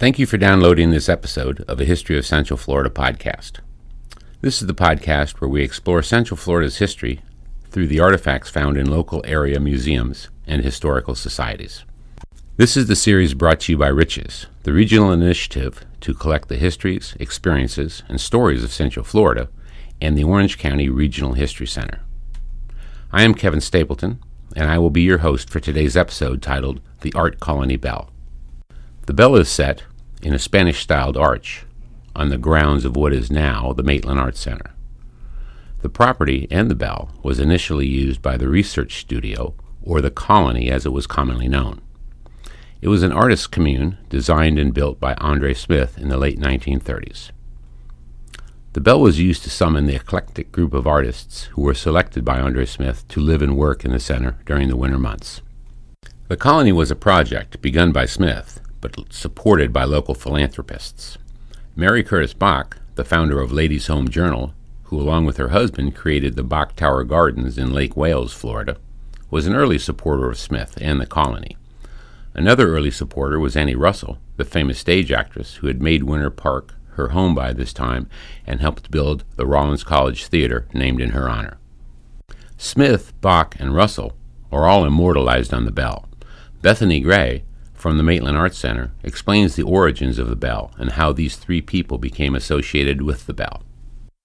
Thank you for downloading this episode of a History of Central Florida podcast. This is the podcast where we explore Central Florida's history through the artifacts found in local area museums and historical societies. This is the series brought to you by Riches, the regional initiative to collect the histories, experiences, and stories of Central Florida and the Orange County Regional History Center. I am Kevin Stapleton, and I will be your host for today's episode titled The Art Colony Bell. The bell is set in a Spanish styled arch on the grounds of what is now the Maitland Arts Center. The property and the bell was initially used by the research studio, or the colony as it was commonly known. It was an artist's commune designed and built by Andre Smith in the late 1930s. The bell was used to summon the eclectic group of artists who were selected by Andre Smith to live and work in the center during the winter months. The colony was a project begun by Smith but supported by local philanthropists. Mary Curtis Bok, the founder of Ladies' Home Journal, who along with her husband created the Bok Tower Gardens in Lake Wales, Florida, was an early supporter of Smith and the colony. Another early supporter was Annie Russell, the famous stage actress who had made Winter Park her home by this time and helped build the Rollins College Theater named in her honor. Smith, Bok, and Russell are all immortalized on the bell. Bethany Gray, from the Maitland Arts Center explains the origins of the bell and how these three people became associated with the bell.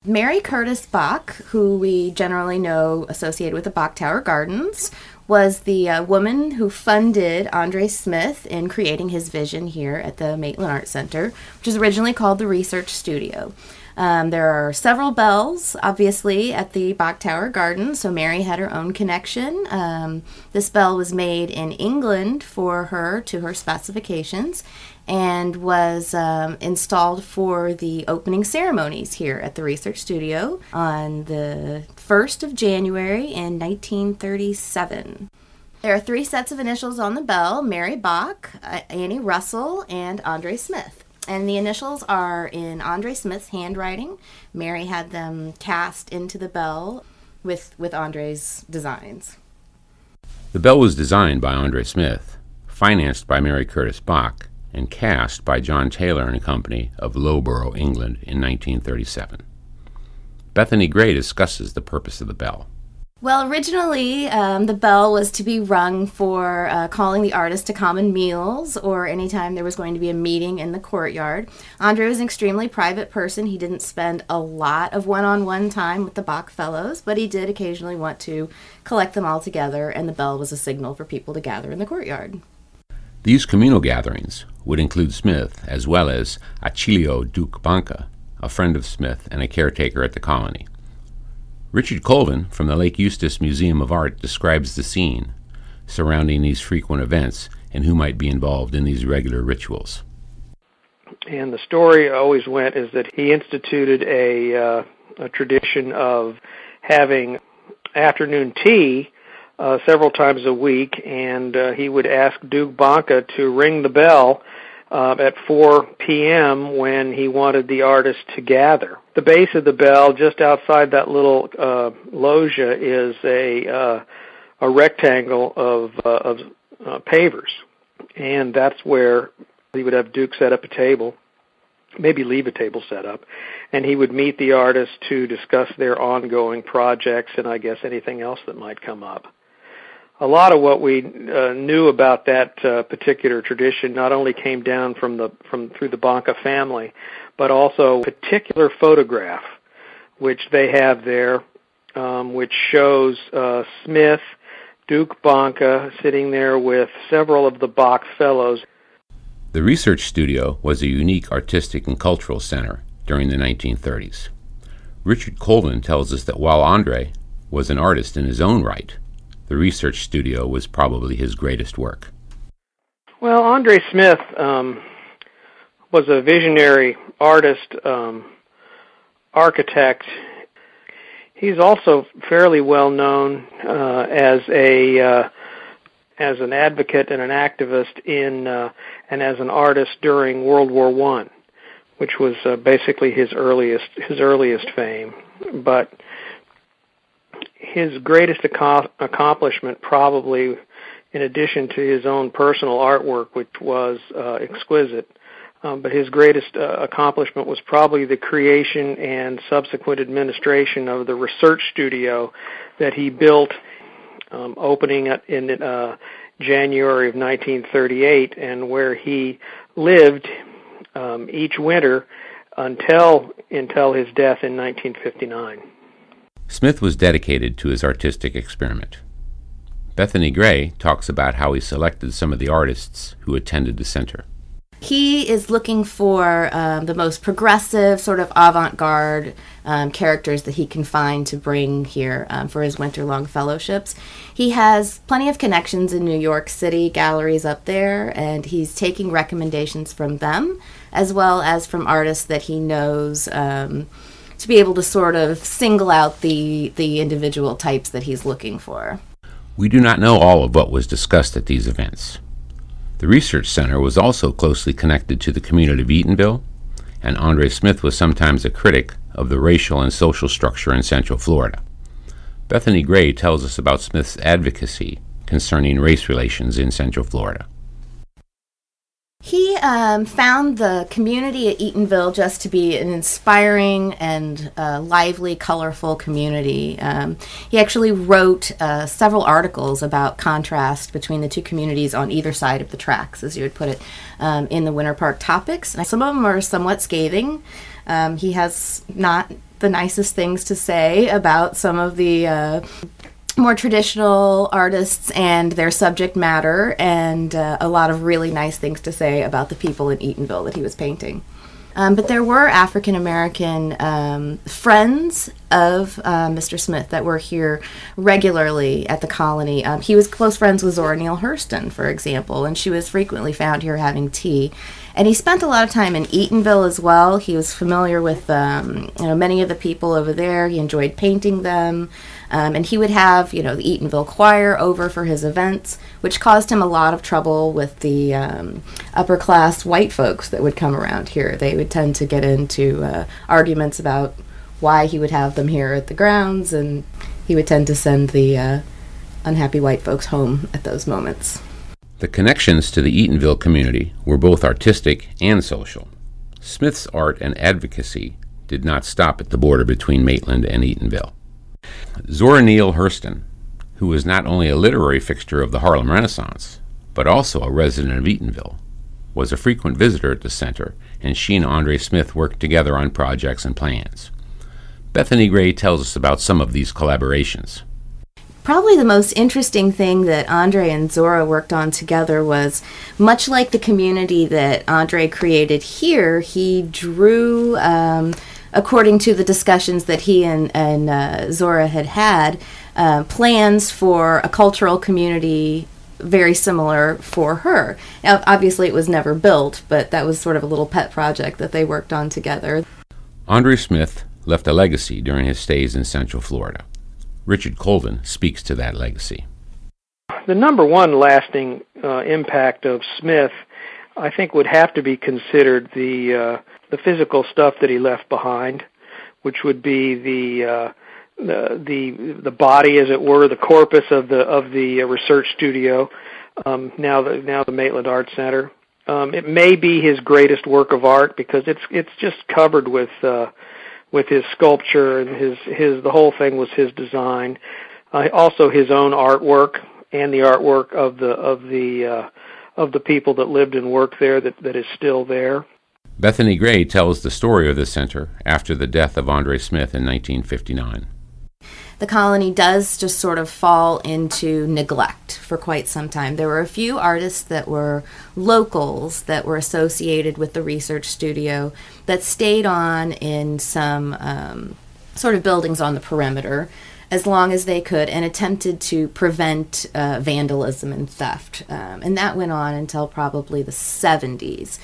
Mary Curtis Bok, who we generally know associated with the Bok Tower Gardens, was the uh, woman who funded Andre Smith in creating his vision here at the Maitland Arts Center, which is originally called the Research Studio. Um, there are several bells, obviously, at the Bok Tower Garden, so Mary had her own connection. Um, this bell was made in England for her to her specifications and was um, installed for the opening ceremonies here at the research studio on the 1st of January in 1937. There are three sets of initials on the bell Mary Bok, Annie Russell, and Andre Smith. And the initials are in Andre Smith's handwriting. Mary had them cast into the bell with, with Andre's designs. The bell was designed by Andre Smith, financed by Mary Curtis Bok, and cast by John Taylor and Company of Loughborough, England in 1937. Bethany Gray discusses the purpose of the bell. Well, originally, um, the bell was to be rung for uh, calling the artist to common meals or anytime there was going to be a meeting in the courtyard. Andre was an extremely private person. He didn't spend a lot of one on one time with the Bok Fellows, but he did occasionally want to collect them all together, and the bell was a signal for people to gather in the courtyard. These communal gatherings would include Smith as well as Attilio Duke Banca, a friend of Smith and a caretaker at the colony. Richard Colvin from the Lake Eustis Museum of Art describes the scene surrounding these frequent events and who might be involved in these regular rituals. And the story always went is that he instituted a, uh, a tradition of having afternoon tea uh, several times a week, and uh, he would ask Duke Banca to ring the bell uh, at 4 p.m. when he wanted the artist to gather. The base of the bell, just outside that little uh, loggia, is a uh, a rectangle of uh, of uh, pavers, and that's where he would have Duke set up a table, maybe leave a table set up, and he would meet the artist to discuss their ongoing projects and I guess anything else that might come up a lot of what we uh, knew about that uh, particular tradition not only came down from the from through the Banca family, but also a particular photograph which they have there, um, which shows uh, Smith, Duke Banca sitting there with several of the Bok fellows. The research studio was a unique artistic and cultural center during the 1930s. Richard Colvin tells us that while Andre was an artist in his own right, the research studio was probably his greatest work. Well, Andre Smith um, was a visionary artist, um, architect. He's also fairly well known uh, as a uh, as an advocate and an activist in uh, and as an artist during World War One, which was uh, basically his earliest his earliest fame. But his greatest ac- accomplishment probably in addition to his own personal artwork which was uh, exquisite um, but his greatest uh, accomplishment was probably the creation and subsequent administration of the research studio that he built, um, opening in uh, January of 1938, and where he lived um, each winter until until his death in 1959. Smith was dedicated to his artistic experiment. Bethany Gray talks about how he selected some of the artists who attended the center. He is looking for um, the most progressive, sort of avant garde um, characters that he can find to bring here um, for his winter long fellowships. He has plenty of connections in New York City, galleries up there, and he's taking recommendations from them as well as from artists that he knows um, to be able to sort of single out the, the individual types that he's looking for. We do not know all of what was discussed at these events. The Research Center was also closely connected to the community of Eatonville, and Andre Smith was sometimes a critic of the racial and social structure in Central Florida. Bethany Gray tells us about Smith's advocacy concerning race relations in Central Florida. He um, found the community at Eatonville just to be an inspiring and uh, lively, colorful community. Um, he actually wrote uh, several articles about contrast between the two communities on either side of the tracks, as you would put it, um, in the Winter Park topics. And some of them are somewhat scathing. Um, he has not the nicest things to say about some of the uh, more traditional artists and their subject matter, and uh, a lot of really nice things to say about the people in Eatonville that he was painting. Um, but there were African American um, friends of uh, Mr. Smith that were here regularly at the colony. Um, he was close friends with Zora Neale Hurston, for example, and she was frequently found here having tea. And he spent a lot of time in Eatonville as well. He was familiar with um, you know many of the people over there. He enjoyed painting them. Um, and he would have, you know, the Eatonville Choir over for his events, which caused him a lot of trouble with the um, upper class white folks that would come around here. They would tend to get into uh, arguments about why he would have them here at the grounds, and he would tend to send the uh, unhappy white folks home at those moments. The connections to the Eatonville community were both artistic and social. Smith's art and advocacy did not stop at the border between Maitland and Eatonville. Zora Neale Hurston, who was not only a literary fixture of the Harlem Renaissance, but also a resident of Eatonville, was a frequent visitor at the center, and she and Andre Smith worked together on projects and plans. Bethany Gray tells us about some of these collaborations. Probably the most interesting thing that Andre and Zora worked on together was much like the community that Andre created here, he drew. Um, according to the discussions that he and, and uh, Zora had had, uh, plans for a cultural community very similar for her. Now, obviously, it was never built, but that was sort of a little pet project that they worked on together. Andre Smith left a legacy during his stays in Central Florida. Richard Colvin speaks to that legacy. The number one lasting uh, impact of Smith, I think, would have to be considered the uh, the physical stuff that he left behind, which would be the uh, the the body, as it were, the corpus of the of the uh, research studio. Um, now the now the Maitland Art Center. Um, it may be his greatest work of art because it's it's just covered with uh, with his sculpture and his his the whole thing was his design. Uh, also his own artwork and the artwork of the of the uh, of the people that lived and worked there that that is still there. Bethany Gray tells the story of the center after the death of Andre Smith in 1959. The colony does just sort of fall into neglect for quite some time. There were a few artists that were locals that were associated with the research studio that stayed on in some um, sort of buildings on the perimeter as long as they could and attempted to prevent uh, vandalism and theft. Um, and that went on until probably the 70s.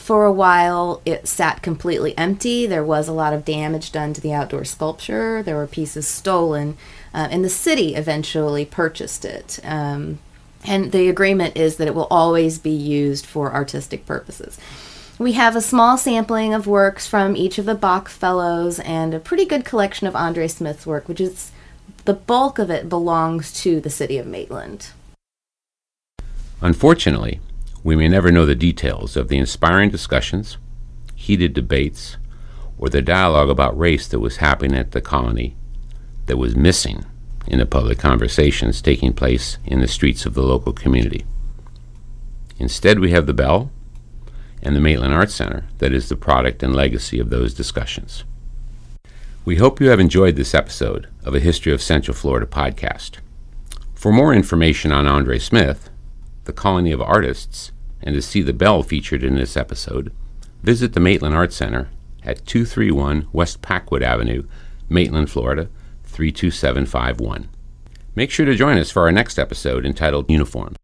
For a while, it sat completely empty. There was a lot of damage done to the outdoor sculpture. There were pieces stolen, uh, and the city eventually purchased it. Um, and the agreement is that it will always be used for artistic purposes. We have a small sampling of works from each of the Bok Fellows and a pretty good collection of Andre Smith's work, which is the bulk of it belongs to the city of Maitland. Unfortunately, we may never know the details of the inspiring discussions, heated debates, or the dialogue about race that was happening at the colony that was missing in the public conversations taking place in the streets of the local community. Instead, we have the Bell and the Maitland Arts Center that is the product and legacy of those discussions. We hope you have enjoyed this episode of a History of Central Florida podcast. For more information on Andre Smith, the Colony of Artists, and to see the bell featured in this episode, visit the Maitland Arts Center at 231 West Packwood Avenue, Maitland, Florida 32751. Make sure to join us for our next episode entitled Uniform.